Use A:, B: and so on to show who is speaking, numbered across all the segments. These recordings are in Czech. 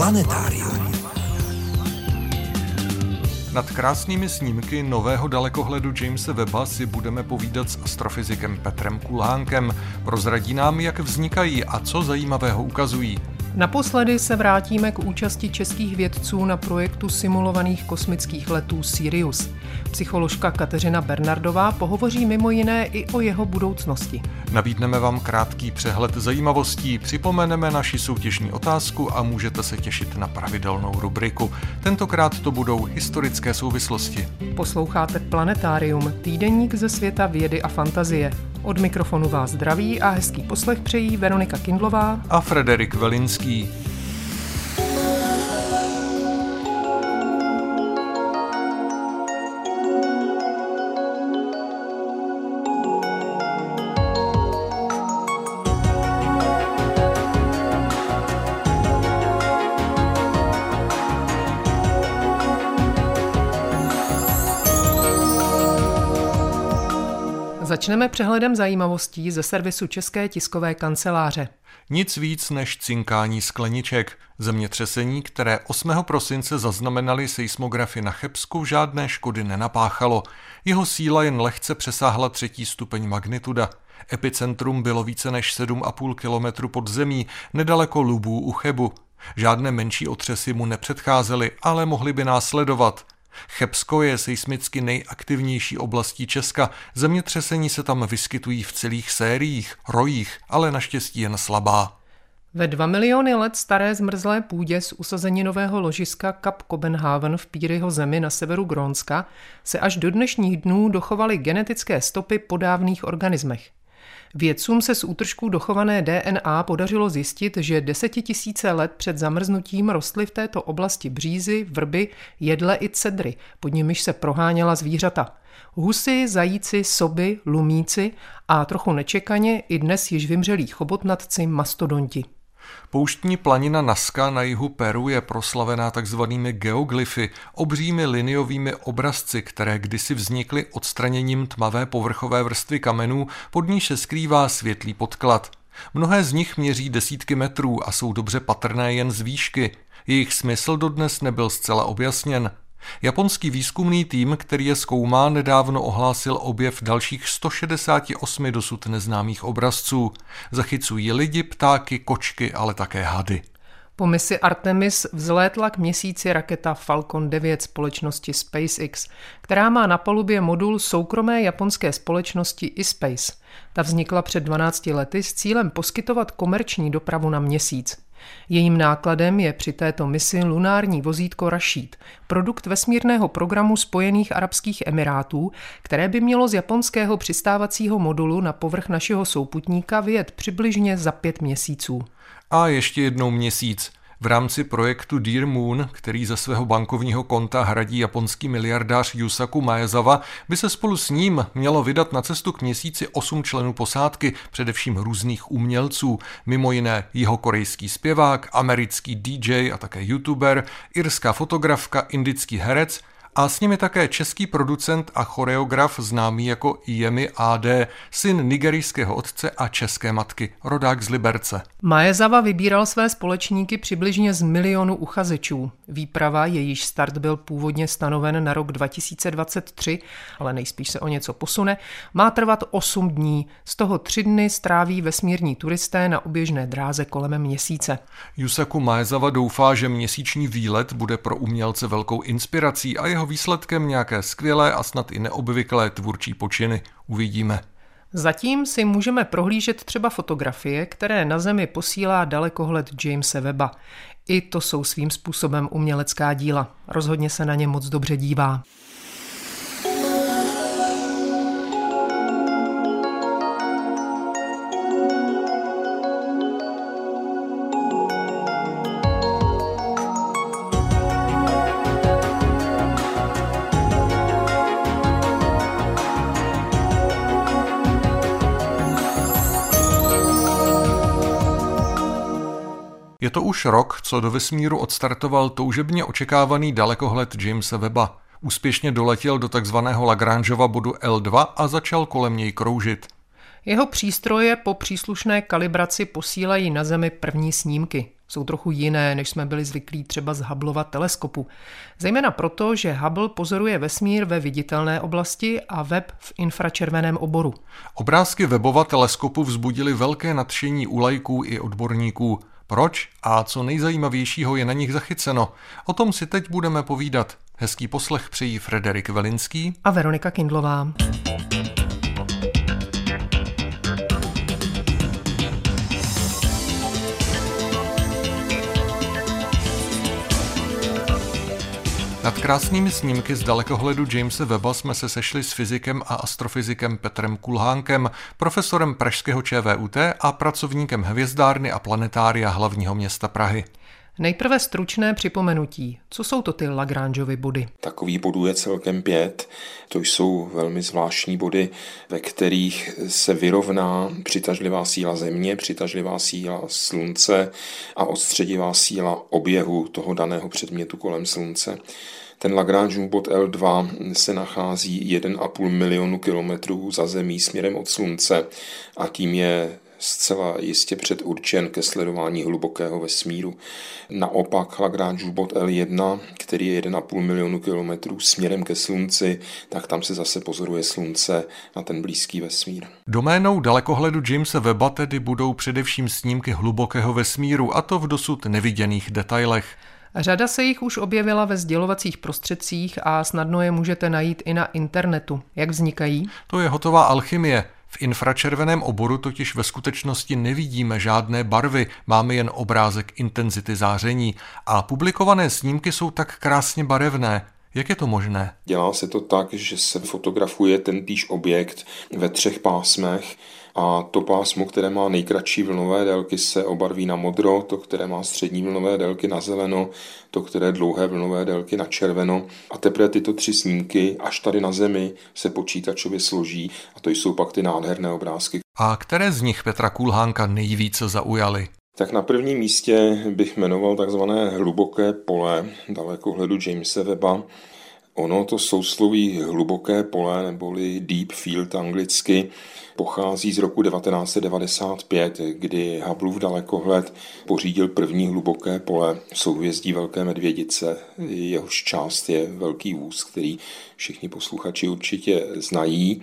A: Planetárium.
B: Nad krásnými snímky nového dalekohledu Jamesa Webba si budeme povídat s astrofyzikem Petrem Kulhánkem. Prozradí nám, jak vznikají a co zajímavého ukazují.
C: Naposledy se vrátíme k účasti českých vědců na projektu simulovaných kosmických letů Sirius. Psycholožka Kateřina Bernardová pohovoří mimo jiné i o jeho budoucnosti.
B: Nabídneme vám krátký přehled zajímavostí, připomeneme naši soutěžní otázku a můžete se těšit na pravidelnou rubriku. Tentokrát to budou historické souvislosti.
C: Posloucháte Planetárium, týdeník ze světa vědy a fantazie. Od mikrofonu vás zdraví a hezký poslech přejí Veronika Kindlová
B: a Frederik Velinský.
C: Začneme přehledem zajímavostí ze servisu České tiskové kanceláře.
B: Nic víc než cinkání skleniček. Zemětřesení, které 8. prosince zaznamenali seismografy na Chebsku, žádné škody nenapáchalo. Jeho síla jen lehce přesáhla třetí stupeň magnituda. Epicentrum bylo více než 7,5 kilometru pod zemí, nedaleko Lubů u Chebu. Žádné menší otřesy mu nepředcházely, ale mohly by následovat. Chebsko je seismicky nejaktivnější oblastí Česka. Zemětřesení se tam vyskytují v celých sériích, rojích, ale naštěstí jen slabá.
C: Ve dva miliony let staré zmrzlé půdě z usazeninového ložiska Kap Kopenhagen v Píryho zemi na severu Grónska se až do dnešních dnů dochovaly genetické stopy po dávných organismech. Vědcům se z útržků dochované DNA podařilo zjistit, že desetitisíce let před zamrznutím rostly v této oblasti břízy, vrby, jedle i cedry, pod nimiž se proháněla zvířata. Husy, zajíci, soby, lumíci a trochu nečekaně i dnes již vymřelí chobotnatci mastodonti.
B: Pouštní planina Naska na jihu Peru je proslavená takzvanými geoglyfy, obřími liniovými obrazci, které kdysi vznikly odstraněním tmavé povrchové vrstvy kamenů, pod níž se skrývá světlý podklad. Mnohé z nich měří desítky metrů a jsou dobře patrné jen z výšky. Jejich smysl dodnes nebyl zcela objasněn. Japonský výzkumný tým, který je zkoumá, nedávno ohlásil objev dalších 168 dosud neznámých obrazců. Zachycují lidi, ptáky, kočky, ale také hady.
C: Po misi Artemis vzlétla k měsíci raketa Falcon 9 společnosti SpaceX, která má na palubě modul soukromé japonské společnosti iSpace. Ta vznikla před 12 lety s cílem poskytovat komerční dopravu na měsíc. Jejím nákladem je při této misi lunární vozítko Rashid, produkt vesmírného programu Spojených Arabských Emirátů, které by mělo z japonského přistávacího modulu na povrch našeho souputníka vyjet přibližně za pět měsíců.
B: A ještě jednou měsíc. V rámci projektu Dear Moon, který ze svého bankovního konta hradí japonský miliardář Yusaku Maezawa, by se spolu s ním mělo vydat na cestu k měsíci osm členů posádky, především různých umělců, mimo jiné jeho korejský zpěvák, americký DJ a také youtuber, irská fotografka, indický herec a s nimi také český producent a choreograf známý jako Jemi AD, syn nigerijského otce a české matky, rodák z Liberce.
C: Majezava vybíral své společníky přibližně z milionu uchazečů. Výprava, jejíž start byl původně stanoven na rok 2023, ale nejspíš se o něco posune, má trvat 8 dní. Z toho 3 dny stráví vesmírní turisté na oběžné dráze kolem měsíce.
B: Yusaku Majezava doufá, že měsíční výlet bude pro umělce velkou inspirací a jeho jeho výsledkem nějaké skvělé a snad i neobvyklé tvůrčí počiny. Uvidíme.
C: Zatím si můžeme prohlížet třeba fotografie, které na Zemi posílá dalekohled Jamesa Weba. I to jsou svým způsobem umělecká díla. Rozhodně se na ně moc dobře dívá.
B: Je to už rok, co do vesmíru odstartoval toužebně očekávaný dalekohled Jamesa Webba. Úspěšně doletěl do takzvaného Lagrangeova bodu L2 a začal kolem něj kroužit.
C: Jeho přístroje po příslušné kalibraci posílají na Zemi první snímky. Jsou trochu jiné, než jsme byli zvyklí třeba z Hubbleova teleskopu. Zejména proto, že Hubble pozoruje vesmír ve viditelné oblasti a web v infračerveném oboru.
B: Obrázky webova teleskopu vzbudily velké nadšení u lajků i odborníků. Proč a co nejzajímavějšího je na nich zachyceno? O tom si teď budeme povídat. Hezký poslech přejí Frederik Velinský
C: a Veronika Kindlová.
B: Nad krásnými snímky z dalekohledu Jamesa Webba jsme se sešli s fyzikem a astrofyzikem Petrem Kulhánkem, profesorem Pražského ČVUT a pracovníkem hvězdárny a planetária hlavního města Prahy.
C: Nejprve stručné připomenutí. Co jsou to ty Lagrangeovy body?
A: Takových bodů je celkem pět. To jsou velmi zvláštní body, ve kterých se vyrovná přitažlivá síla Země, přitažlivá síla Slunce a odstředivá síla oběhu toho daného předmětu kolem Slunce. Ten Lagrangeův bod L2 se nachází 1,5 milionu kilometrů za Zemí směrem od Slunce a tím je zcela jistě předurčen ke sledování hlubokého vesmíru. Naopak Lagrangeův bod L1, který je 1,5 milionu kilometrů směrem ke Slunci, tak tam se zase pozoruje Slunce na ten blízký vesmír.
B: Doménou dalekohledu Jamesa Webba tedy budou především snímky hlubokého vesmíru, a to v dosud neviděných detailech.
C: Řada se jich už objevila ve sdělovacích prostředcích a snadno je můžete najít i na internetu. Jak vznikají?
B: To je hotová alchymie. V infračerveném oboru totiž ve skutečnosti nevidíme žádné barvy, máme jen obrázek intenzity záření a publikované snímky jsou tak krásně barevné. Jak je to možné?
A: Dělá se to tak, že se fotografuje ten týž objekt ve třech pásmech a to pásmo, které má nejkratší vlnové délky, se obarví na modro, to, které má střední vlnové délky na zeleno, to, které dlouhé vlnové délky na červeno. A teprve tyto tři snímky až tady na Zemi se počítačově složí a to jsou pak ty nádherné obrázky.
B: A které z nich Petra Kulhánka nejvíce zaujaly?
A: Tak na prvním místě bych jmenoval takzvané hluboké pole dalekohledu Jamesa Webba. Ono to sousloví hluboké pole, neboli deep field anglicky, pochází z roku 1995, kdy Hubbleův dalekohled pořídil první hluboké pole souhvězdí Velké medvědice. Jehož část je Velký vůz, který všichni posluchači určitě znají.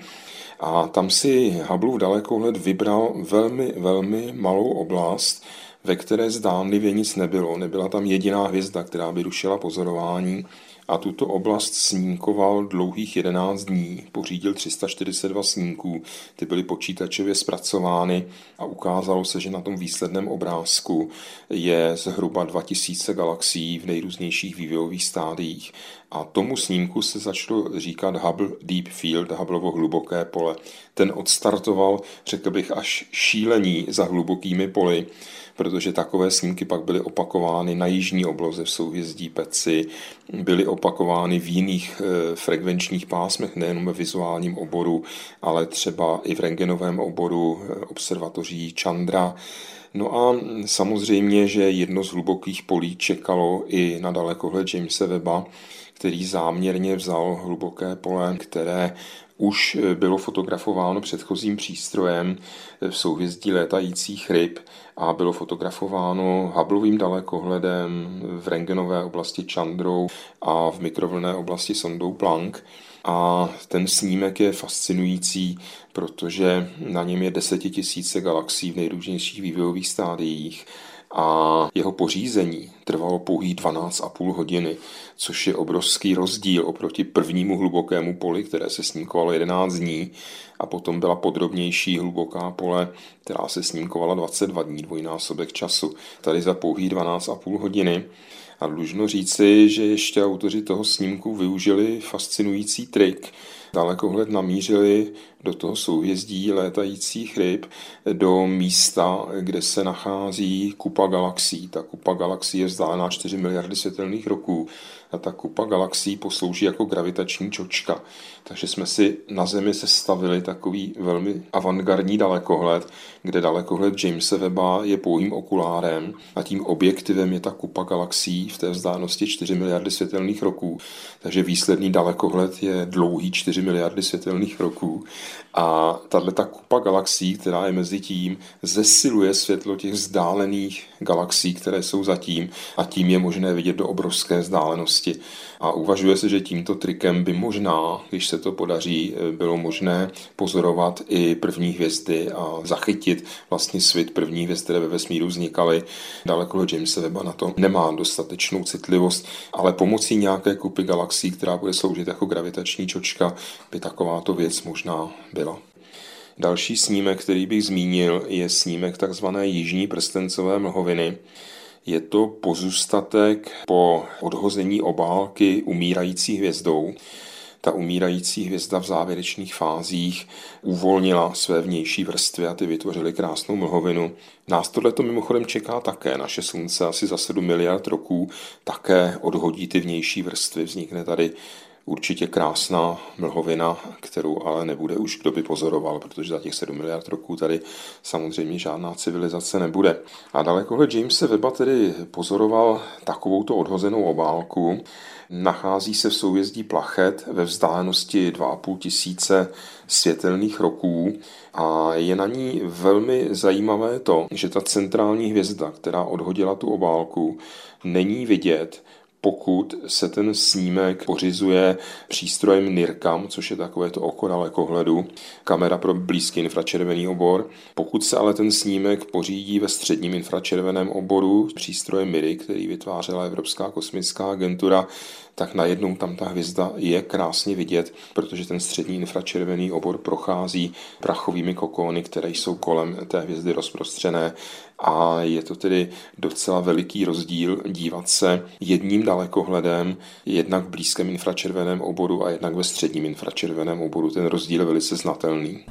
A: A tam si Hubbleův dalekohled vybral velmi, velmi malou oblast, ve které zdánlivě nic nebylo. Nebyla tam jediná hvězda, která by rušila pozorování a tuto oblast snímkoval dlouhých 11 dní, pořídil 342 snímků, ty byly počítačově zpracovány a ukázalo se, že na tom výsledném obrázku je zhruba 2000 galaxií v nejrůznějších vývojových stádiích. A tomu snímku se začalo říkat Hubble Deep Field, Hubbleovo hluboké pole. Ten odstartoval, řekl bych, až šílení za hlubokými poli protože takové snímky pak byly opakovány na jižní obloze v souhvězdí Peci, byly opakovány v jiných eh, frekvenčních pásmech, nejenom ve vizuálním oboru, ale třeba i v rengenovém oboru eh, observatoří Chandra. No a samozřejmě, že jedno z hlubokých polí čekalo i na dalekohled Jamesa Webba, který záměrně vzal hluboké pole, které už eh, bylo fotografováno předchozím přístrojem eh, v souhvězdí létajících ryb a bylo fotografováno Hubbleovým dalekohledem v rengenové oblasti Chandrou a v mikrovlné oblasti sondou Planck. A ten snímek je fascinující, protože na něm je desetitisíce galaxií v nejrůznějších vývojových stádiích a jeho pořízení trvalo pouhých 12,5 hodiny, což je obrovský rozdíl oproti prvnímu hlubokému poli, které se snímkovalo 11 dní a potom byla podrobnější hluboká pole, která se snímkovala 22 dní, dvojnásobek času. Tady za pouhých 12,5 hodiny. A dlužno říci, že ještě autoři toho snímku využili fascinující trik, dalekohled namířili do toho souhvězdí létajících ryb do místa, kde se nachází kupa galaxií. Ta kupa galaxií je vzdálená 4 miliardy světelných roků a ta kupa galaxií poslouží jako gravitační čočka. Takže jsme si na Zemi sestavili takový velmi avantgardní dalekohled, kde dalekohled Jamesa Webba je pouhým okulárem a tím objektivem je ta kupa galaxií v té vzdálenosti 4 miliardy světelných roků. Takže výsledný dalekohled je dlouhý 4 miliardy světelných roků. A tahle ta kupa galaxií, která je mezi tím, zesiluje světlo těch vzdálených galaxií, které jsou zatím a tím je možné vidět do obrovské vzdálenosti. A uvažuje se, že tímto trikem by možná, když se to podaří, bylo možné pozorovat i první hvězdy a zachytit vlastně svět první hvězd, které ve vesmíru vznikaly. Daleko Jamesa Webba na to nemá dostatečnou citlivost, ale pomocí nějaké kupy galaxií, která bude sloužit jako gravitační čočka, by takováto věc možná byla. Další snímek, který bych zmínil, je snímek takzvané jižní prstencové mlhoviny. Je to pozůstatek po odhození obálky umírající hvězdou. Ta umírající hvězda v závěrečných fázích uvolnila své vnější vrstvy a ty vytvořily krásnou mlhovinu. Nás tohle to mimochodem čeká také. Naše slunce asi za 7 miliard roků také odhodí ty vnější vrstvy. Vznikne tady určitě krásná mlhovina, kterou ale nebude už kdo by pozoroval, protože za těch 7 miliard roků tady samozřejmě žádná civilizace nebude. A dalekohle Jamese Webba tedy pozoroval takovouto odhozenou obálku. Nachází se v souvězdí Plachet ve vzdálenosti 2,5 tisíce světelných roků a je na ní velmi zajímavé to, že ta centrální hvězda, která odhodila tu obálku, není vidět, pokud se ten snímek pořizuje přístrojem NIRCAM, což je takové to oko dalekohledu, kamera pro blízký infračervený obor. Pokud se ale ten snímek pořídí ve středním infračerveném oboru přístrojem MIRI, který vytvářela Evropská kosmická agentura, tak najednou tam ta hvězda je krásně vidět, protože ten střední infračervený obor prochází prachovými kokony, které jsou kolem té hvězdy rozprostřené a je to tedy docela veliký rozdíl dívat se jedním dalekohledem, jednak v blízkém infračerveném oboru a jednak ve středním infračerveném oboru. Ten rozdíl je velice znatelný.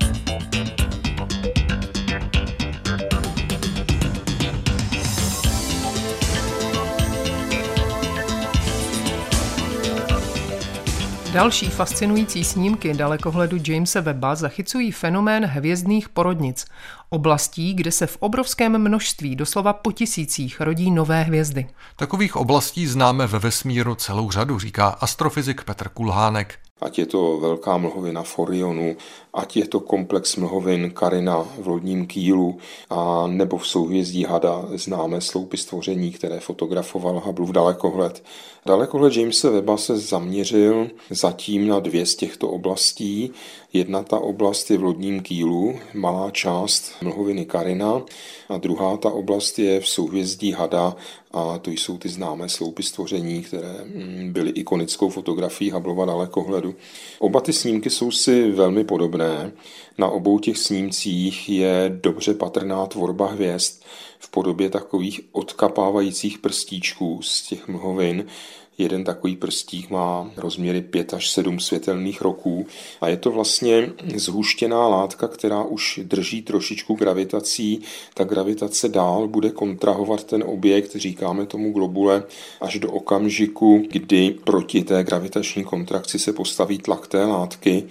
C: Další fascinující snímky dalekohledu Jamesa Webba zachycují fenomén hvězdných porodnic, oblastí, kde se v obrovském množství, doslova po tisících, rodí nové hvězdy.
B: Takových oblastí známe ve vesmíru celou řadu, říká astrofyzik Petr Kulhánek.
A: Ať je to velká mlhovina Forionu, ať je to komplex mlhovin Karina v lodním kýlu, a nebo v souhvězdí Hada známe sloupy stvoření, které fotografoval Hubble v dalekohled. Dalekohled Jamesa Webba se zaměřil zatím na dvě z těchto oblastí. Jedna ta oblast je v lodním kýlu, malá část mlhoviny Karina a druhá ta oblast je v souhvězdí Hada a to jsou ty známé sloupy stvoření, které mm, byly ikonickou fotografií Hubbleova dalekohledu. Oba ty snímky jsou si velmi podobné. Na obou těch snímcích je dobře patrná tvorba hvězd v podobě takových odkapávajících prstíčků z těch mlhovin, Jeden takový prstík má rozměry 5 až 7 světelných roků. A je to vlastně zhuštěná látka, která už drží trošičku gravitací. Ta gravitace dál bude kontrahovat ten objekt, říkáme tomu globule, až do okamžiku, kdy proti té gravitační kontrakci se postaví tlak té látky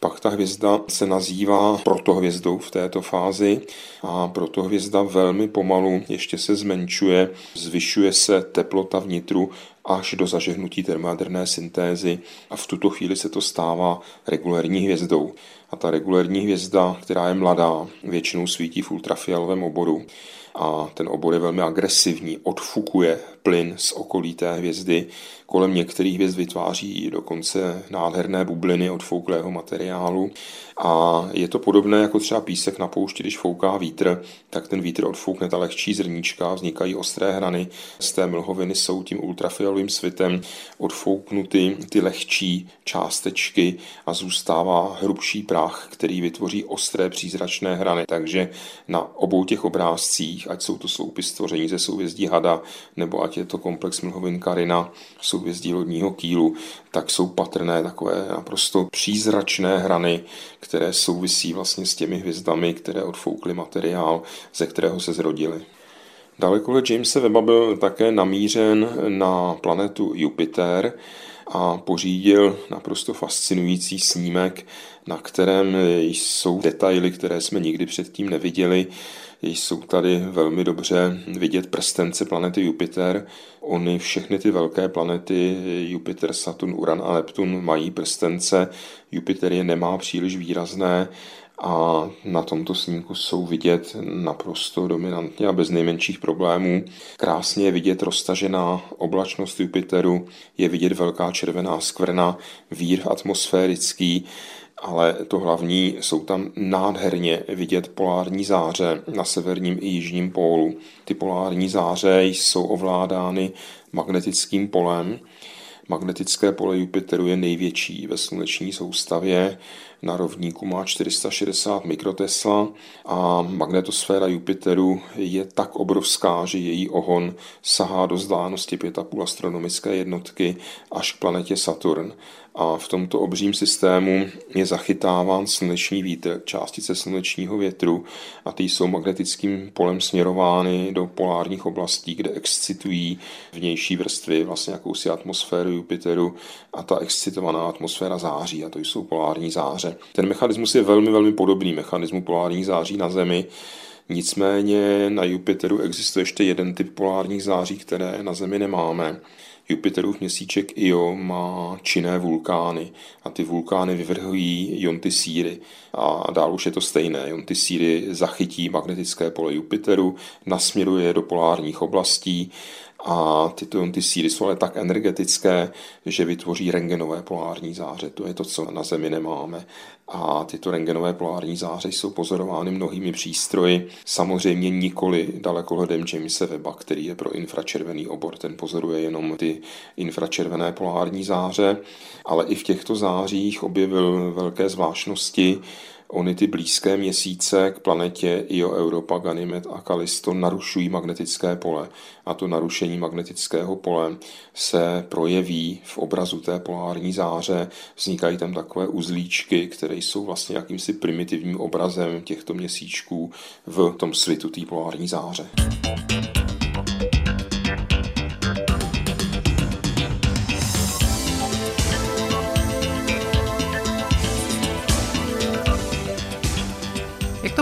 A: pak ta hvězda se nazývá protohvězdou v této fázi a protohvězda velmi pomalu ještě se zmenšuje, zvyšuje se teplota vnitru až do zažehnutí termojaderné syntézy a v tuto chvíli se to stává regulérní hvězdou. A ta regulérní hvězda, která je mladá, většinou svítí v ultrafialovém oboru a ten obor je velmi agresivní, odfukuje plyn z okolí té hvězdy. Kolem některých hvězd vytváří dokonce nádherné bubliny od fouklého materiálu. A je to podobné jako třeba písek na poušti, když fouká vítr, tak ten vítr odfoukne ta lehčí zrníčka, vznikají ostré hrany. Z té mlhoviny jsou tím ultrafialovým svitem odfouknuty ty lehčí částečky a zůstává hrubší prach, který vytvoří ostré přízračné hrany. Takže na obou těch obrázcích, ať jsou to sloupy stvoření ze souvězdí hada, nebo ať je to komplex mlhovin Karina v souvězdí lodního kýlu, tak jsou patrné takové naprosto přízračné hrany, které souvisí vlastně s těmi hvězdami, které odfoukly materiál, ze kterého se zrodily. Dalekohled Jamesa Webba byl také namířen na planetu Jupiter a pořídil naprosto fascinující snímek, na kterém jsou detaily, které jsme nikdy předtím neviděli. Jsou tady velmi dobře vidět prstence planety Jupiter. Ony všechny ty velké planety Jupiter, Saturn, Uran a Neptun mají prstence. Jupiter je nemá příliš výrazné a na tomto snímku jsou vidět naprosto dominantně a bez nejmenších problémů. Krásně je vidět roztažená oblačnost Jupiteru, je vidět velká červená skvrna, vír atmosférický, ale to hlavní jsou tam nádherně vidět polární záře na severním i jižním pólu. Ty polární záře jsou ovládány magnetickým polem. Magnetické pole Jupiteru je největší ve sluneční soustavě na rovníku má 460 mikrotesla a magnetosféra Jupiteru je tak obrovská, že její ohon sahá do vzdálenosti 5,5 astronomické jednotky až k planetě Saturn. A v tomto obřím systému je zachytáván sluneční vítr, částice slunečního větru a ty jsou magnetickým polem směrovány do polárních oblastí, kde excitují vnější vrstvy, vlastně jakousi atmosféru Jupiteru a ta excitovaná atmosféra září a to jsou polární záře. Ten mechanismus je velmi, velmi podobný mechanismu polárních září na Zemi, nicméně na Jupiteru existuje ještě jeden typ polárních září, které na Zemi nemáme. Jupiterův měsíček Io má činné vulkány a ty vulkány vyvrhují jonty síry. A dál už je to stejné. Jonty síry zachytí magnetické pole Jupiteru, nasměruje do polárních oblastí a tyto ty síly jsou ale tak energetické, že vytvoří rengenové polární záře. To je to, co na Zemi nemáme. A tyto rengenové polární záře jsou pozorovány mnohými přístroji. Samozřejmě nikoli dalekohledem Jamesa Weba, který je pro infračervený obor. Ten pozoruje jenom ty infračervené polární záře. Ale i v těchto zářích objevil velké zvláštnosti, Ony ty blízké měsíce k planetě Io, Europa, Ganymed a Kalisto narušují magnetické pole. A to narušení magnetického pole se projeví v obrazu té polární záře. Vznikají tam takové uzlíčky, které jsou vlastně jakýmsi primitivním obrazem těchto měsíčků v tom svitu té polární záře.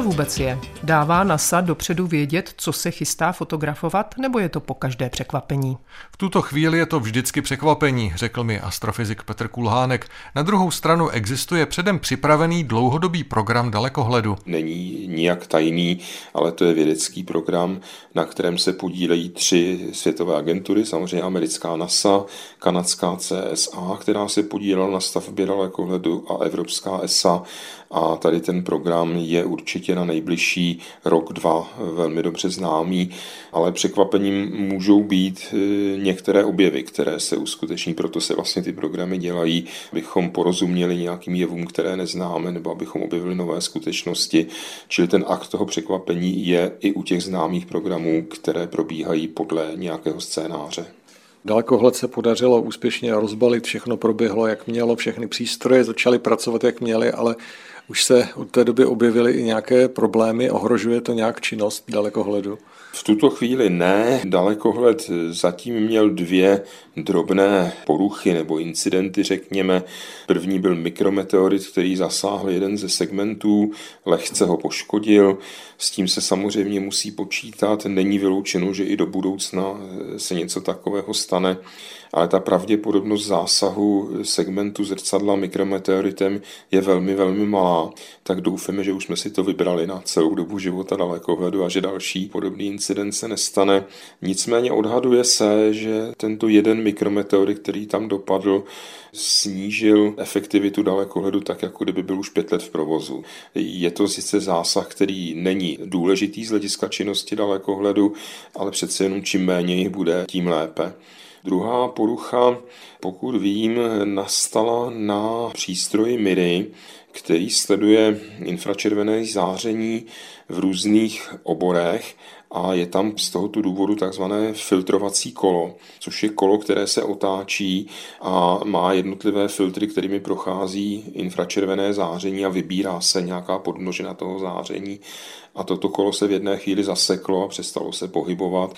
C: Vůbec je? Dává NASA dopředu vědět, co se chystá fotografovat, nebo je to po každé překvapení?
B: V tuto chvíli je to vždycky překvapení, řekl mi astrofyzik Petr Kulhánek. Na druhou stranu existuje předem připravený dlouhodobý program dalekohledu.
A: Není nijak tajný, ale to je vědecký program, na kterém se podílejí tři světové agentury, samozřejmě americká NASA, kanadská CSA, která se podílela na stavbě dalekohledu a evropská ESA a tady ten program je určitě na nejbližší rok, dva velmi dobře známý, ale překvapením můžou být e, některé objevy, které se uskuteční, proto se vlastně ty programy dělají, abychom porozuměli nějakým jevům, které neznáme, nebo abychom objevili nové skutečnosti. Čili ten akt toho překvapení je i u těch známých programů, které probíhají podle nějakého scénáře.
D: Dalekohled se podařilo úspěšně rozbalit, všechno proběhlo, jak mělo, všechny přístroje začaly pracovat, jak měly, ale už se od té doby objevily i nějaké problémy, ohrožuje to nějak činnost dalekohledu?
A: V tuto chvíli ne. Dalekohled zatím měl dvě drobné poruchy nebo incidenty, řekněme. První byl mikrometeorit, který zasáhl jeden ze segmentů, lehce ho poškodil. S tím se samozřejmě musí počítat. Není vyloučeno, že i do budoucna se něco takového stane ale ta pravděpodobnost zásahu segmentu zrcadla mikrometeoritem je velmi, velmi malá, tak doufáme, že už jsme si to vybrali na celou dobu života dalekohledu a že další podobný incident se nestane. Nicméně odhaduje se, že tento jeden mikrometeorit, který tam dopadl, snížil efektivitu dalekohledu tak, jako kdyby byl už pět let v provozu. Je to sice zásah, který není důležitý z hlediska činnosti dalekohledu, ale přece jenom čím méně jich bude, tím lépe. Druhá porucha, pokud vím, nastala na přístroji MIRI, který sleduje infračervené záření v různých oborech a je tam z tohoto důvodu takzvané filtrovací kolo, což je kolo, které se otáčí a má jednotlivé filtry, kterými prochází infračervené záření a vybírá se nějaká podmnožina toho záření. A toto kolo se v jedné chvíli zaseklo a přestalo se pohybovat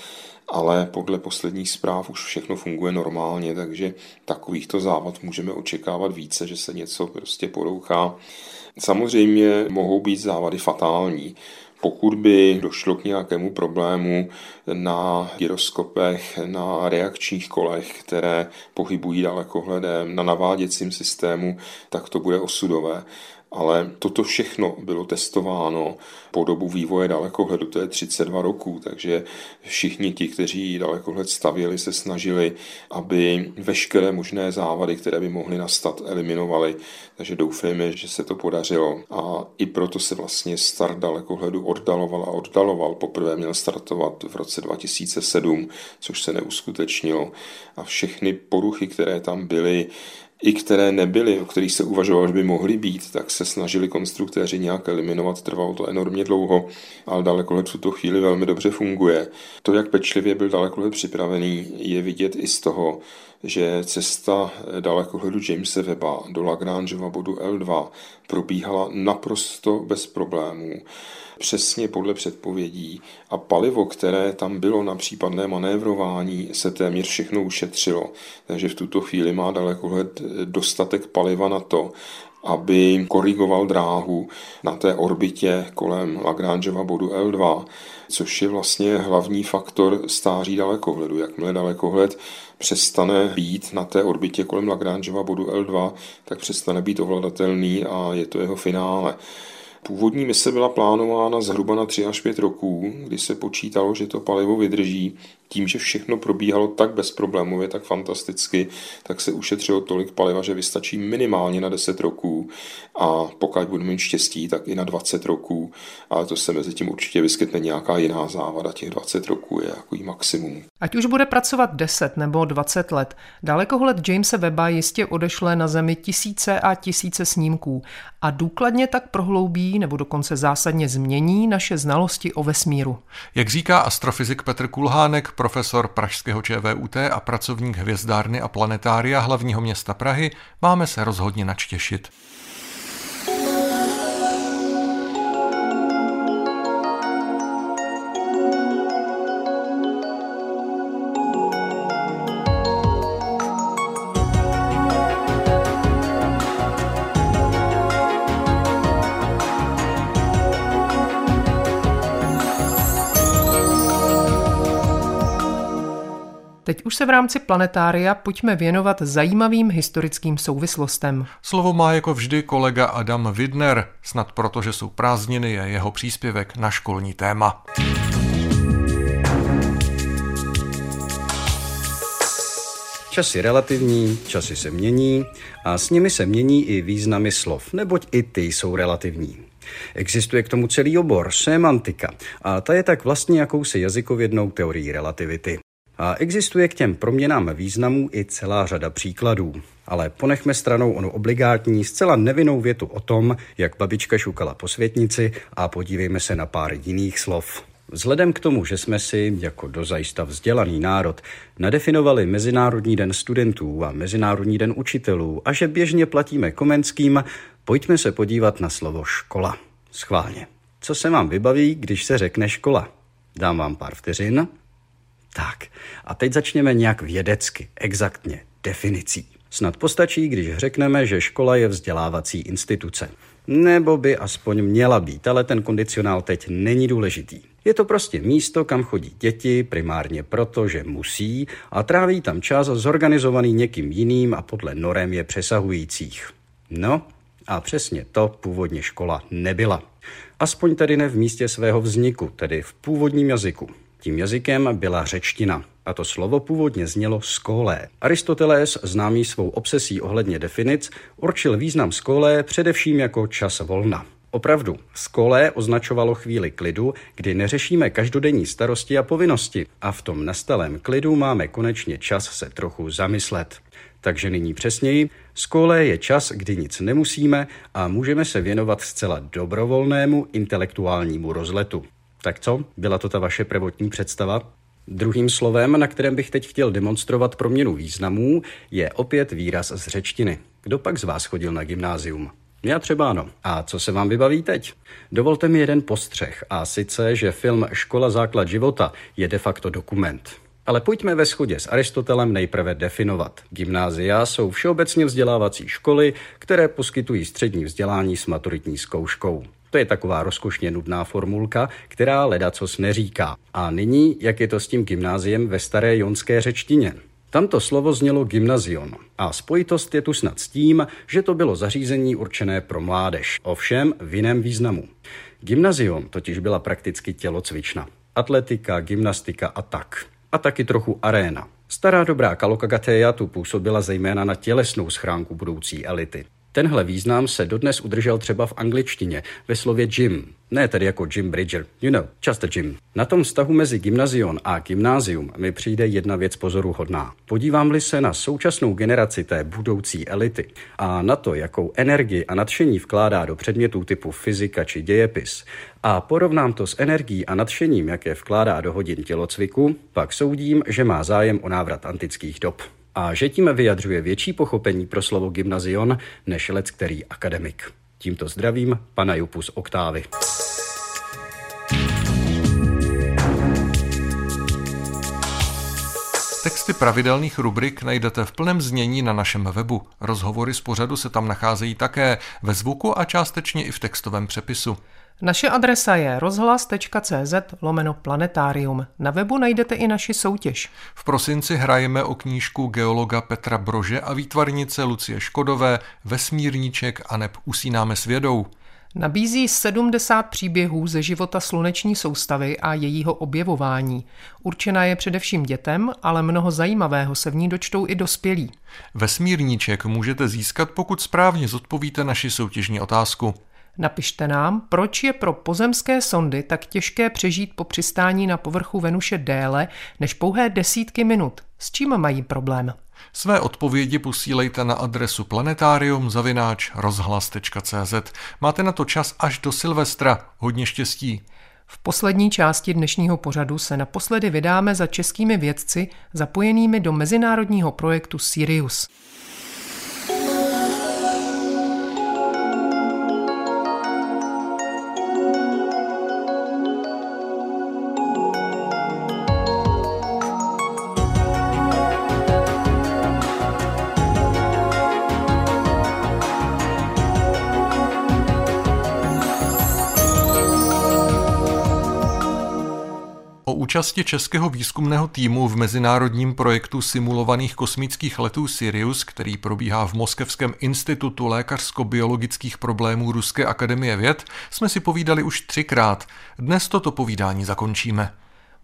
A: ale podle posledních zpráv už všechno funguje normálně, takže takovýchto závad můžeme očekávat více, že se něco prostě porouchá. Samozřejmě mohou být závady fatální. Pokud by došlo k nějakému problému na gyroskopech, na reakčních kolech, které pohybují dalekohledem, na naváděcím systému, tak to bude osudové. Ale toto všechno bylo testováno po dobu vývoje dalekohledu, to je 32 roků, takže všichni ti, kteří dalekohled stavěli, se snažili, aby veškeré možné závady, které by mohly nastat, eliminovali. Takže doufejme, že se to podařilo. A i proto se vlastně start dalekohledu oddaloval a oddaloval. Poprvé měl startovat v roce 2007, což se neuskutečnilo. A všechny poruchy, které tam byly, i které nebyly, o kterých se uvažovalo, že by mohly být, tak se snažili konstruktéři nějak eliminovat. Trvalo to enormně dlouho, ale dalekohled v tuto chvíli velmi dobře funguje. To, jak pečlivě byl dalekohled připravený, je vidět i z toho, že cesta dalekohledu Jamesa Weba do Lagrangeova bodu L2 probíhala naprosto bez problémů přesně podle předpovědí a palivo, které tam bylo na případné manévrování, se téměř všechno ušetřilo. Takže v tuto chvíli má dalekohled dostatek paliva na to, aby korigoval dráhu na té orbitě kolem Lagrangeova bodu L2, což je vlastně hlavní faktor stáří dalekohledu. Jakmile dalekohled přestane být na té orbitě kolem Lagrangeova bodu L2, tak přestane být ovladatelný a je to jeho finále. Původní mise byla plánována zhruba na 3 až 5 roků, kdy se počítalo, že to palivo vydrží. Tím, že všechno probíhalo tak bezproblémově, tak fantasticky, tak se ušetřilo tolik paliva, že vystačí minimálně na 10 roků. A pokud budeme mít štěstí, tak i na 20 roků, ale to se mezi tím určitě vyskytne nějaká jiná závada, těch 20 roků je jako maximum.
C: Ať už bude pracovat 10 nebo 20 let, dalekohled Jamesa Weba jistě odešle na Zemi tisíce a tisíce snímků a důkladně tak prohloubí nebo dokonce zásadně změní naše znalosti o vesmíru.
B: Jak říká astrofyzik Petr Kulhánek, profesor Pražského ČVUT a pracovník hvězdárny a planetária hlavního města Prahy, máme se rozhodně načtěšit.
C: Teď už se v rámci planetária pojďme věnovat zajímavým historickým souvislostem.
B: Slovo má jako vždy kolega Adam Widner, snad proto, že jsou prázdniny, je jeho příspěvek na školní téma.
E: Časy relativní, časy se mění a s nimi se mění i významy slov, neboť i ty jsou relativní. Existuje k tomu celý obor, semantika, a ta je tak vlastně jakousi jazykovědnou teorií relativity. A existuje k těm proměnám významů i celá řada příkladů. Ale ponechme stranou onu obligátní, zcela nevinnou větu o tom, jak babička šukala po světnici a podívejme se na pár jiných slov. Vzhledem k tomu, že jsme si, jako dozajista vzdělaný národ, nadefinovali Mezinárodní den studentů a Mezinárodní den učitelů a že běžně platíme komenským, pojďme se podívat na slovo škola. Schválně. Co se vám vybaví, když se řekne škola? Dám vám pár vteřin. Tak, a teď začněme nějak vědecky, exaktně, definicí. Snad postačí, když řekneme, že škola je vzdělávací instituce. Nebo by aspoň měla být, ale ten kondicionál teď není důležitý. Je to prostě místo, kam chodí děti, primárně proto, že musí a tráví tam čas zorganizovaný někým jiným a podle norem je přesahujících. No, a přesně to původně škola nebyla. Aspoň tedy ne v místě svého vzniku, tedy v původním jazyku. Tím jazykem byla řečtina. A to slovo původně znělo skólé. Aristoteles, známý svou obsesí ohledně definic, určil význam skólé především jako čas volna. Opravdu, skole označovalo chvíli klidu, kdy neřešíme každodenní starosti a povinnosti a v tom nastalém klidu máme konečně čas se trochu zamyslet. Takže nyní přesněji, skole je čas, kdy nic nemusíme a můžeme se věnovat zcela dobrovolnému intelektuálnímu rozletu. Tak co, byla to ta vaše prvotní představa? Druhým slovem, na kterém bych teď chtěl demonstrovat proměnu významů, je opět výraz z řečtiny. Kdo pak z vás chodil na gymnázium? Já třeba ano. A co se vám vybaví teď? Dovolte mi jeden postřeh, a sice, že film Škola základ života je de facto dokument. Ale pojďme ve shodě s Aristotelem nejprve definovat. Gymnázia jsou všeobecně vzdělávací školy, které poskytují střední vzdělání s maturitní zkouškou. To je taková rozkošně nudná formulka, která ledacos neříká. A nyní, jak je to s tím gymnáziem ve staré jonské řečtině? Tamto slovo znělo gymnazion a spojitost je tu snad s tím, že to bylo zařízení určené pro mládež, ovšem v jiném významu. Gymnazion totiž byla prakticky tělocvična. Atletika, gymnastika a tak. A taky trochu aréna. Stará dobrá Kalokagateja tu působila zejména na tělesnou schránku budoucí elity. Tenhle význam se dodnes udržel třeba v angličtině ve slově gym, ne tedy jako Jim Bridger, you know, just a gym. Na tom vztahu mezi gymnazion a gymnázium mi přijde jedna věc pozoruhodná. Podívám-li se na současnou generaci té budoucí elity a na to, jakou energii a nadšení vkládá do předmětů typu fyzika či dějepis, a porovnám to s energií a nadšením, jaké vkládá do hodin tělocviku, pak soudím, že má zájem o návrat antických dob a že tím vyjadřuje větší pochopení pro slovo gymnazion než lec který akademik. Tímto zdravím pana Jupu z Oktávy.
B: Texty pravidelných rubrik najdete v plném znění na našem webu. Rozhovory z pořadu se tam nacházejí také ve zvuku a částečně i v textovém přepisu.
C: Naše adresa je rozhlas.cz lomeno planetarium. Na webu najdete i naši soutěž.
B: V prosinci hrajeme o knížku geologa Petra Brože a výtvarnice Lucie Škodové Vesmírníček a neb usínáme s vědou.
C: Nabízí 70 příběhů ze života sluneční soustavy a jejího objevování. Určená je především dětem, ale mnoho zajímavého se v ní dočtou i dospělí.
B: Vesmírníček můžete získat, pokud správně zodpovíte naši soutěžní otázku.
C: Napište nám, proč je pro pozemské sondy tak těžké přežít po přistání na povrchu Venuše déle než pouhé desítky minut. S čím mají problém?
B: Své odpovědi posílejte na adresu planetarium rozhlas.cz. Máte na to čas až do Silvestra. Hodně štěstí.
C: V poslední části dnešního pořadu se naposledy vydáme za českými vědci zapojenými do mezinárodního projektu Sirius.
B: Účasti českého výzkumného týmu v mezinárodním projektu simulovaných kosmických letů Sirius, který probíhá v Moskevském institutu lékařsko-biologických problémů Ruské akademie věd, jsme si povídali už třikrát. Dnes toto povídání zakončíme.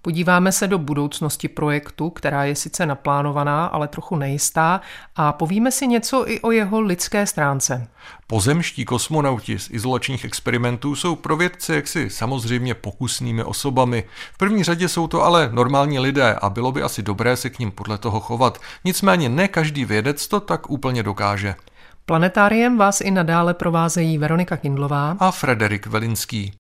C: Podíváme se do budoucnosti projektu, která je sice naplánovaná, ale trochu nejistá a povíme si něco i o jeho lidské stránce.
B: Pozemští kosmonauti z izolačních experimentů jsou pro vědce jaksi samozřejmě pokusnými osobami. V první řadě jsou to ale normální lidé a bylo by asi dobré se k ním podle toho chovat. Nicméně ne každý vědec to tak úplně dokáže.
C: Planetáriem vás i nadále provázejí Veronika Kindlová
B: a Frederik Velinský.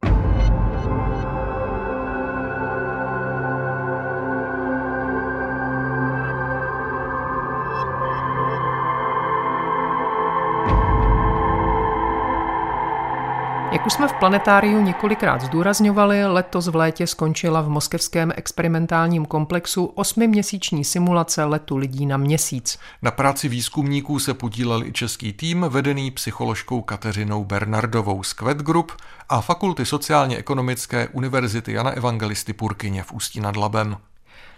C: Jak už jsme v planetáriu několikrát zdůrazňovali, letos v létě skončila v moskevském experimentálním komplexu osmiměsíční simulace letu lidí na měsíc.
B: Na práci výzkumníků se podílel i český tým vedený psycholožkou Kateřinou Bernardovou z Quet Group a Fakulty sociálně-ekonomické Univerzity Jana Evangelisty Purkyně v Ústí nad Labem.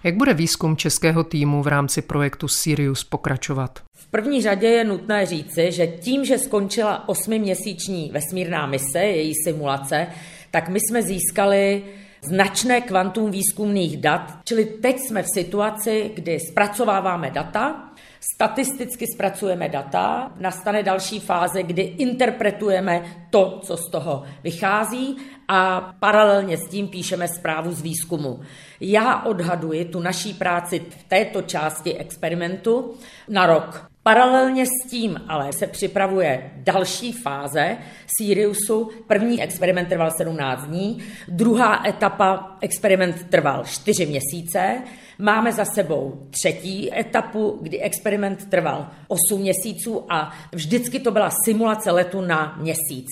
C: Jak bude výzkum českého týmu v rámci projektu Sirius pokračovat?
F: První řadě je nutné říci, že tím, že skončila osmiměsíční vesmírná mise, její simulace, tak my jsme získali značné kvantum výzkumných dat, čili teď jsme v situaci, kdy zpracováváme data, Statisticky zpracujeme data, nastane další fáze, kdy interpretujeme to, co z toho vychází a paralelně s tím píšeme zprávu z výzkumu. Já odhaduji tu naší práci v této části experimentu na rok. Paralelně s tím ale se připravuje další fáze Siriusu. První experiment trval 17 dní, druhá etapa experiment trval 4 měsíce. Máme za sebou třetí etapu, kdy experiment trval 8 měsíců a vždycky to byla simulace letu na měsíc.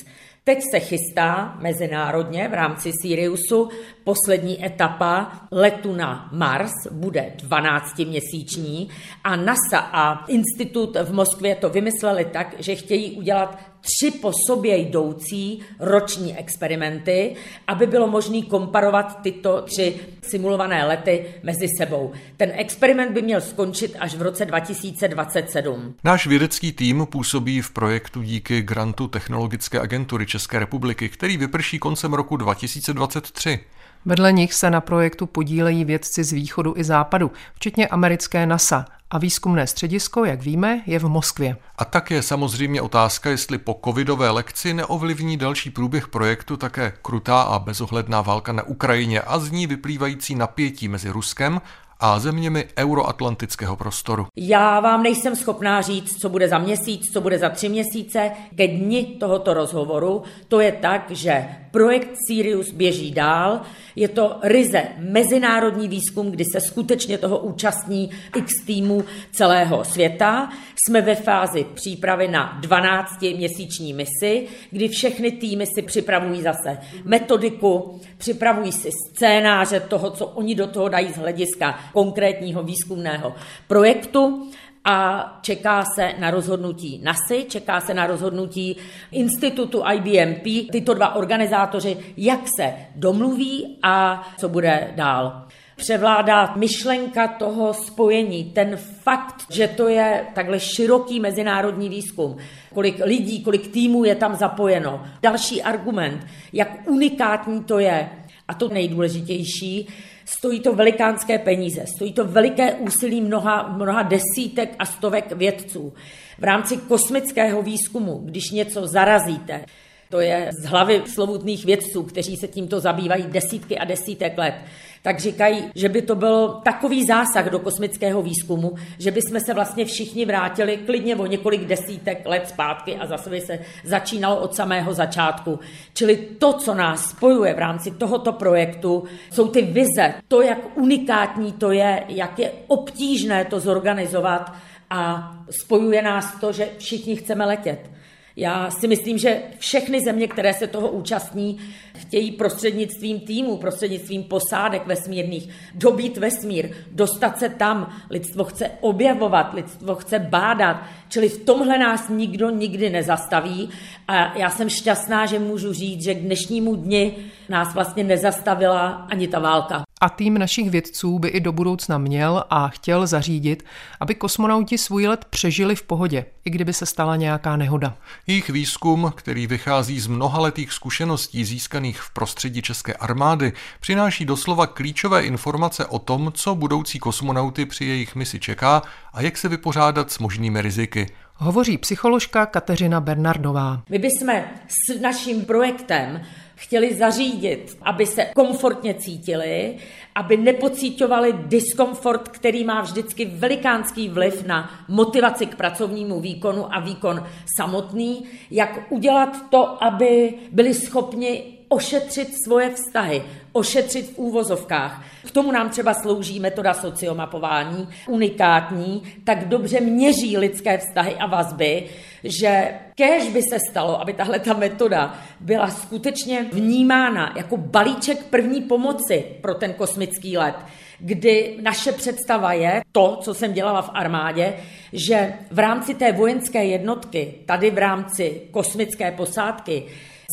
F: Teď se chystá mezinárodně v rámci Siriusu poslední etapa letu na Mars, bude 12-měsíční a NASA a institut v Moskvě to vymysleli tak, že chtějí udělat tři po sobě jdoucí roční experimenty, aby bylo možné komparovat tyto tři simulované lety mezi sebou. Ten experiment by měl skončit až v roce 2027.
B: Náš vědecký tým působí v projektu díky grantu Technologické agentury České republiky, který vyprší koncem roku 2023.
C: Vedle nich se na projektu podílejí vědci z východu i západu, včetně americké NASA a výzkumné středisko, jak víme, je v Moskvě.
B: A tak je samozřejmě otázka, jestli po covidové lekci neovlivní další průběh projektu také krutá a bezohledná válka na Ukrajině a z ní vyplývající napětí mezi Ruskem a zeměmi euroatlantického prostoru.
F: Já vám nejsem schopná říct, co bude za měsíc, co bude za tři měsíce. Ke dni tohoto rozhovoru to je tak, že projekt Sirius běží dál. Je to ryze mezinárodní výzkum, kdy se skutečně toho účastní x týmů celého světa. Jsme ve fázi přípravy na 12-měsíční misi, kdy všechny týmy si připravují zase metodiku, připravují si scénáře toho, co oni do toho dají z hlediska konkrétního výzkumného projektu a čeká se na rozhodnutí NASY, čeká se na rozhodnutí institutu IBMP, tyto dva organizátoři, jak se domluví a co bude dál převládá myšlenka toho spojení, ten fakt, že to je takhle široký mezinárodní výzkum, kolik lidí, kolik týmů je tam zapojeno. Další argument, jak unikátní to je, a to nejdůležitější, Stojí to velikánské peníze, stojí to veliké úsilí mnoha, mnoha desítek a stovek vědců. V rámci kosmického výzkumu, když něco zarazíte, to je z hlavy slovutných vědců, kteří se tímto zabývají desítky a desítek let, tak říkají, že by to byl takový zásah do kosmického výzkumu, že by jsme se vlastně všichni vrátili klidně o několik desítek let zpátky a zase by se začínalo od samého začátku. Čili to, co nás spojuje v rámci tohoto projektu, jsou ty vize, to, jak unikátní to je, jak je obtížné to zorganizovat a spojuje nás to, že všichni chceme letět. Já si myslím, že všechny země, které se toho účastní, chtějí prostřednictvím týmu, prostřednictvím posádek vesmírných dobít vesmír, dostat se tam. Lidstvo chce objevovat, lidstvo chce bádat, čili v tomhle nás nikdo nikdy nezastaví a já jsem šťastná, že můžu říct, že k dnešnímu dni nás vlastně nezastavila ani ta válka.
C: A tým našich vědců by i do budoucna měl a chtěl zařídit, aby kosmonauti svůj let přežili v pohodě, i kdyby se stala nějaká nehoda.
B: Jejich výzkum, který vychází z mnohaletých zkušeností získaných v prostředí české armády, přináší doslova klíčové informace o tom, co budoucí kosmonauty při jejich misi čeká a jak se vypořádat s možnými riziky.
C: Hovoří psycholožka Kateřina Bernardová.
F: My bychom s naším projektem chtěli zařídit, aby se komfortně cítili, aby nepocítovali diskomfort, který má vždycky velikánský vliv na motivaci k pracovnímu výkonu a výkon samotný, jak udělat to, aby byli schopni ošetřit svoje vztahy, ošetřit v úvozovkách. K tomu nám třeba slouží metoda sociomapování, unikátní, tak dobře měří lidské vztahy a vazby, že kež by se stalo, aby tahle ta metoda byla skutečně vnímána jako balíček první pomoci pro ten kosmický let, kdy naše představa je to, co jsem dělala v armádě, že v rámci té vojenské jednotky, tady v rámci kosmické posádky,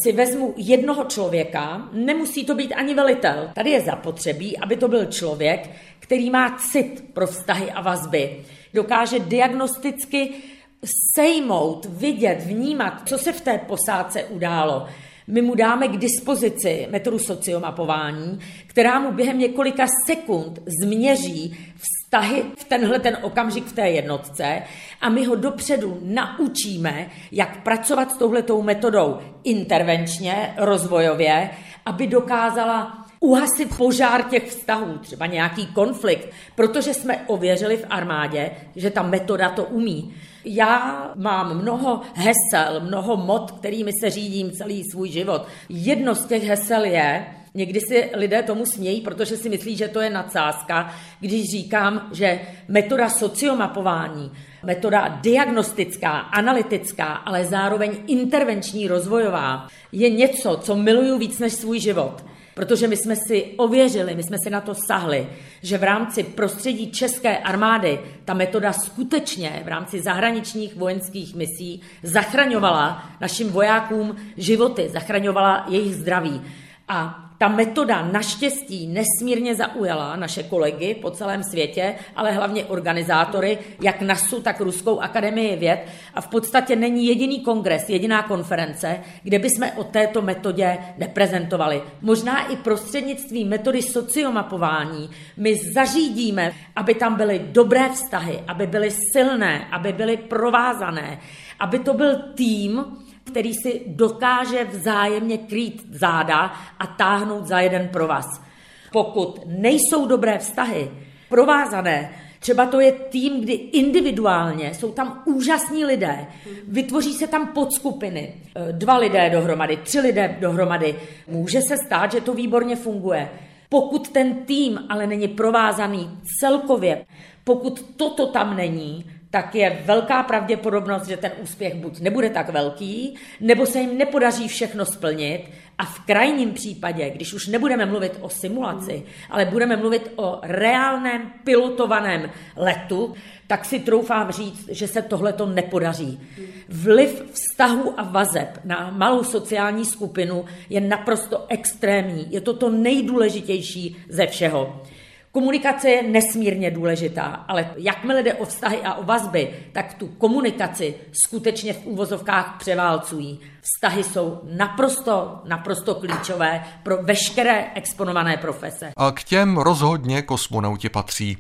F: si vezmu jednoho člověka, nemusí to být ani velitel. Tady je zapotřebí, aby to byl člověk, který má cit pro vztahy a vazby. Dokáže diagnosticky sejmout, vidět, vnímat, co se v té posádce událo. My mu dáme k dispozici metodu sociomapování, která mu během několika sekund změří vztahy v tenhle ten okamžik v té jednotce a my ho dopředu naučíme, jak pracovat s touhletou metodou intervenčně, rozvojově, aby dokázala uhasit požár těch vztahů, třeba nějaký konflikt, protože jsme ověřili v armádě, že ta metoda to umí. Já mám mnoho hesel, mnoho mod, kterými se řídím celý svůj život. Jedno z těch hesel je, Někdy si lidé tomu smějí, protože si myslí, že to je nadsázka, když říkám, že metoda sociomapování, metoda diagnostická, analytická, ale zároveň intervenční rozvojová je něco, co miluju víc než svůj život. Protože my jsme si ověřili, my jsme si na to sahli, že v rámci prostředí české armády ta metoda skutečně v rámci zahraničních vojenských misí zachraňovala našim vojákům životy, zachraňovala jejich zdraví. A ta metoda naštěstí nesmírně zaujala naše kolegy po celém světě, ale hlavně organizátory, jak NASU, tak Ruskou akademii věd. A v podstatě není jediný kongres, jediná konference, kde bychom o této metodě neprezentovali. Možná i prostřednictvím metody sociomapování my zařídíme, aby tam byly dobré vztahy, aby byly silné, aby byly provázané, aby to byl tým, který si dokáže vzájemně krýt záda a táhnout za jeden provaz. Pokud nejsou dobré vztahy, provázané, Třeba to je tým, kdy individuálně jsou tam úžasní lidé, vytvoří se tam podskupiny, dva lidé dohromady, tři lidé dohromady. Může se stát, že to výborně funguje. Pokud ten tým ale není provázaný celkově, pokud toto tam není, tak je velká pravděpodobnost, že ten úspěch buď nebude tak velký, nebo se jim nepodaří všechno splnit. A v krajním případě, když už nebudeme mluvit o simulaci, ale budeme mluvit o reálném pilotovaném letu, tak si troufám říct, že se tohle to nepodaří. Vliv vztahu a vazeb na malou sociální skupinu je naprosto extrémní. Je to to nejdůležitější ze všeho. Komunikace je nesmírně důležitá, ale jakmile jde o vztahy a o vazby, tak tu komunikaci skutečně v úvozovkách převálcují. Vztahy jsou naprosto, naprosto klíčové pro veškeré exponované profese.
B: A k těm rozhodně kosmonauti patří.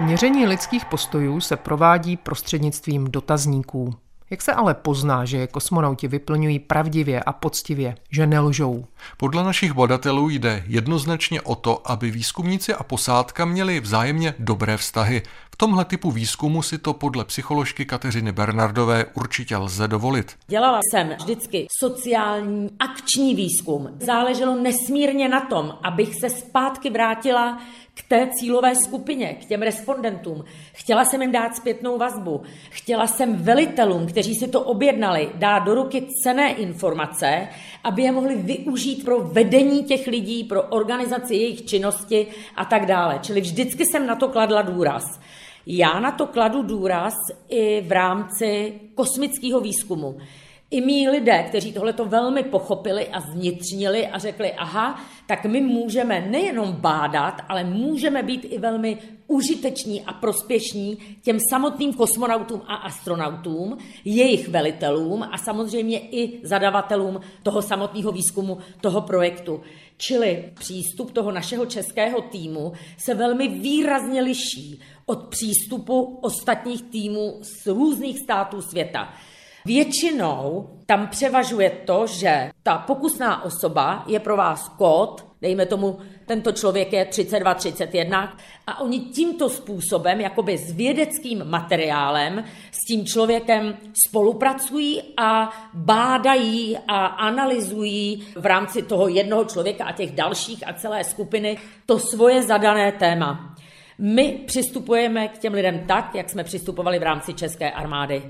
C: Měření lidských postojů se provádí prostřednictvím dotazníků. Jak se ale pozná, že je kosmonauti vyplňují pravdivě a poctivě, že nelžou?
B: Podle našich badatelů jde jednoznačně o to, aby výzkumníci a posádka měli vzájemně dobré vztahy. Tomhle typu výzkumu si to podle psycholožky Kateřiny Bernardové určitě lze dovolit.
F: Dělala jsem vždycky sociální akční výzkum. Záleželo nesmírně na tom, abych se zpátky vrátila k té cílové skupině, k těm respondentům. Chtěla jsem jim dát zpětnou vazbu. Chtěla jsem velitelům, kteří si to objednali, dát do ruky cené informace, aby je mohli využít pro vedení těch lidí, pro organizaci jejich činnosti a tak dále. Čili vždycky jsem na to kladla důraz. Já na to kladu důraz i v rámci kosmického výzkumu. I mý lidé, kteří tohle to velmi pochopili a zvnitřnili a řekli, aha, tak my můžeme nejenom bádat, ale můžeme být i velmi užiteční a prospěšní těm samotným kosmonautům a astronautům, jejich velitelům a samozřejmě i zadavatelům toho samotného výzkumu, toho projektu. Čili přístup toho našeho českého týmu se velmi výrazně liší od přístupu ostatních týmů z různých států světa. Většinou tam převažuje to, že ta pokusná osoba je pro vás kód, dejme tomu, tento člověk je 3231 a oni tímto způsobem, jakoby s vědeckým materiálem, s tím člověkem spolupracují a bádají a analyzují v rámci toho jednoho člověka a těch dalších a celé skupiny to svoje zadané téma. My přistupujeme k těm lidem tak, jak jsme přistupovali v rámci České armády.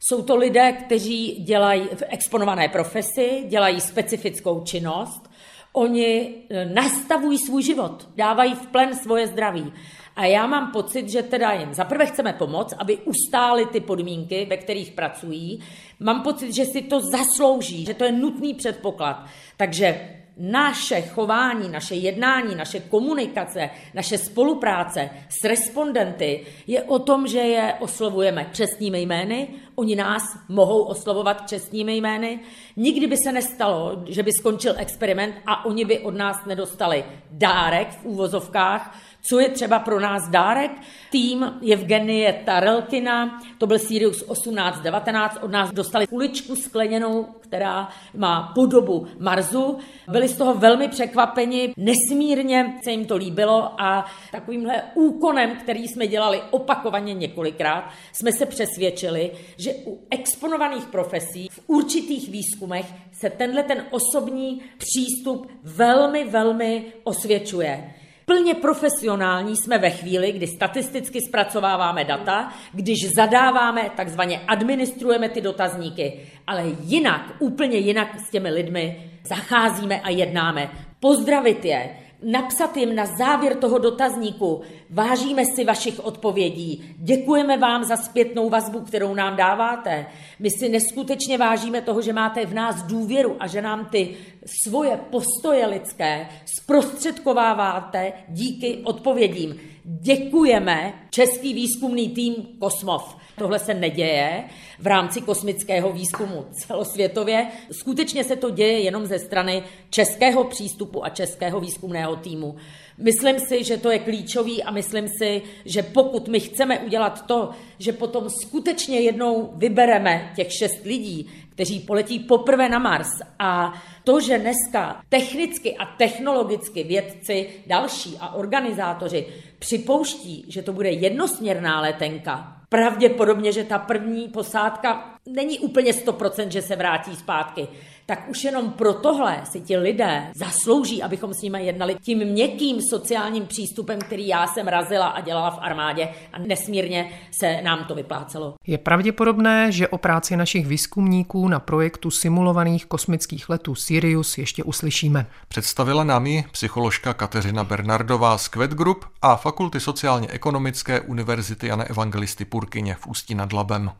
F: Jsou to lidé, kteří dělají v exponované profesi, dělají specifickou činnost, Oni eh, nastavují svůj život, dávají v plen svoje zdraví. A já mám pocit, že teda jim zaprvé chceme pomoct, aby ustáli ty podmínky, ve kterých pracují. Mám pocit, že si to zaslouží, že to je nutný předpoklad. Takže naše chování, naše jednání, naše komunikace, naše spolupráce s respondenty je o tom, že je oslovujeme čestnými jmény, oni nás mohou oslovovat čestnými jmény. Nikdy by se nestalo, že by skončil experiment a oni by od nás nedostali dárek v úvozovkách, co je třeba pro nás dárek? Tým Evgenie Tarelkina, to byl Sirius 1819, od nás dostali kuličku skleněnou, která má podobu Marsu. Byli z toho velmi překvapeni, nesmírně se jim to líbilo a takovýmhle úkonem, který jsme dělali opakovaně několikrát, jsme se přesvědčili, že u exponovaných profesí v určitých výzkumech se tenhle ten osobní přístup velmi, velmi osvědčuje. Plně profesionální jsme ve chvíli, kdy statisticky zpracováváme data, když zadáváme, takzvaně administrujeme ty dotazníky, ale jinak, úplně jinak s těmi lidmi zacházíme a jednáme. Pozdravit je, napsat jim na závěr toho dotazníku, vážíme si vašich odpovědí, děkujeme vám za zpětnou vazbu, kterou nám dáváte. My si neskutečně vážíme toho, že máte v nás důvěru a že nám ty svoje postoje lidské zprostředkováváte díky odpovědím. Děkujeme Český výzkumný tým Kosmov. Tohle se neděje v rámci kosmického výzkumu celosvětově. Skutečně se to děje jenom ze strany českého přístupu a českého výzkumného týmu. Myslím si, že to je klíčový a myslím si, že pokud my chceme udělat to, že potom skutečně jednou vybereme těch šest lidí, kteří poletí poprvé na Mars. A to, že dneska technicky a technologicky vědci další a organizátoři připouští, že to bude jednosměrná letenka, pravděpodobně, že ta první posádka není úplně 100%, že se vrátí zpátky, tak už jenom pro tohle si ti lidé zaslouží, abychom s nimi jednali tím měkkým sociálním přístupem, který já jsem razila a dělala v armádě a nesmírně se nám to vyplácelo.
C: Je pravděpodobné, že o práci našich výzkumníků na projektu simulovaných kosmických letů Sirius ještě uslyšíme.
B: Představila nám ji psycholožka Kateřina Bernardová z Quet Group a Fakulty sociálně-ekonomické Univerzity Jana Evangelisty Purkyně v Ústí nad Labem.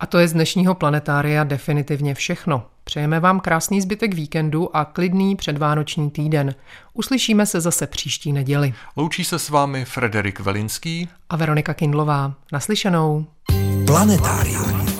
C: A to je z dnešního planetária definitivně všechno. Přejeme vám krásný zbytek víkendu a klidný předvánoční týden. Uslyšíme se zase příští neděli.
B: Loučí se s vámi Frederik Velinský
C: a Veronika Kindlová. Naslyšenou.
B: Planetárium.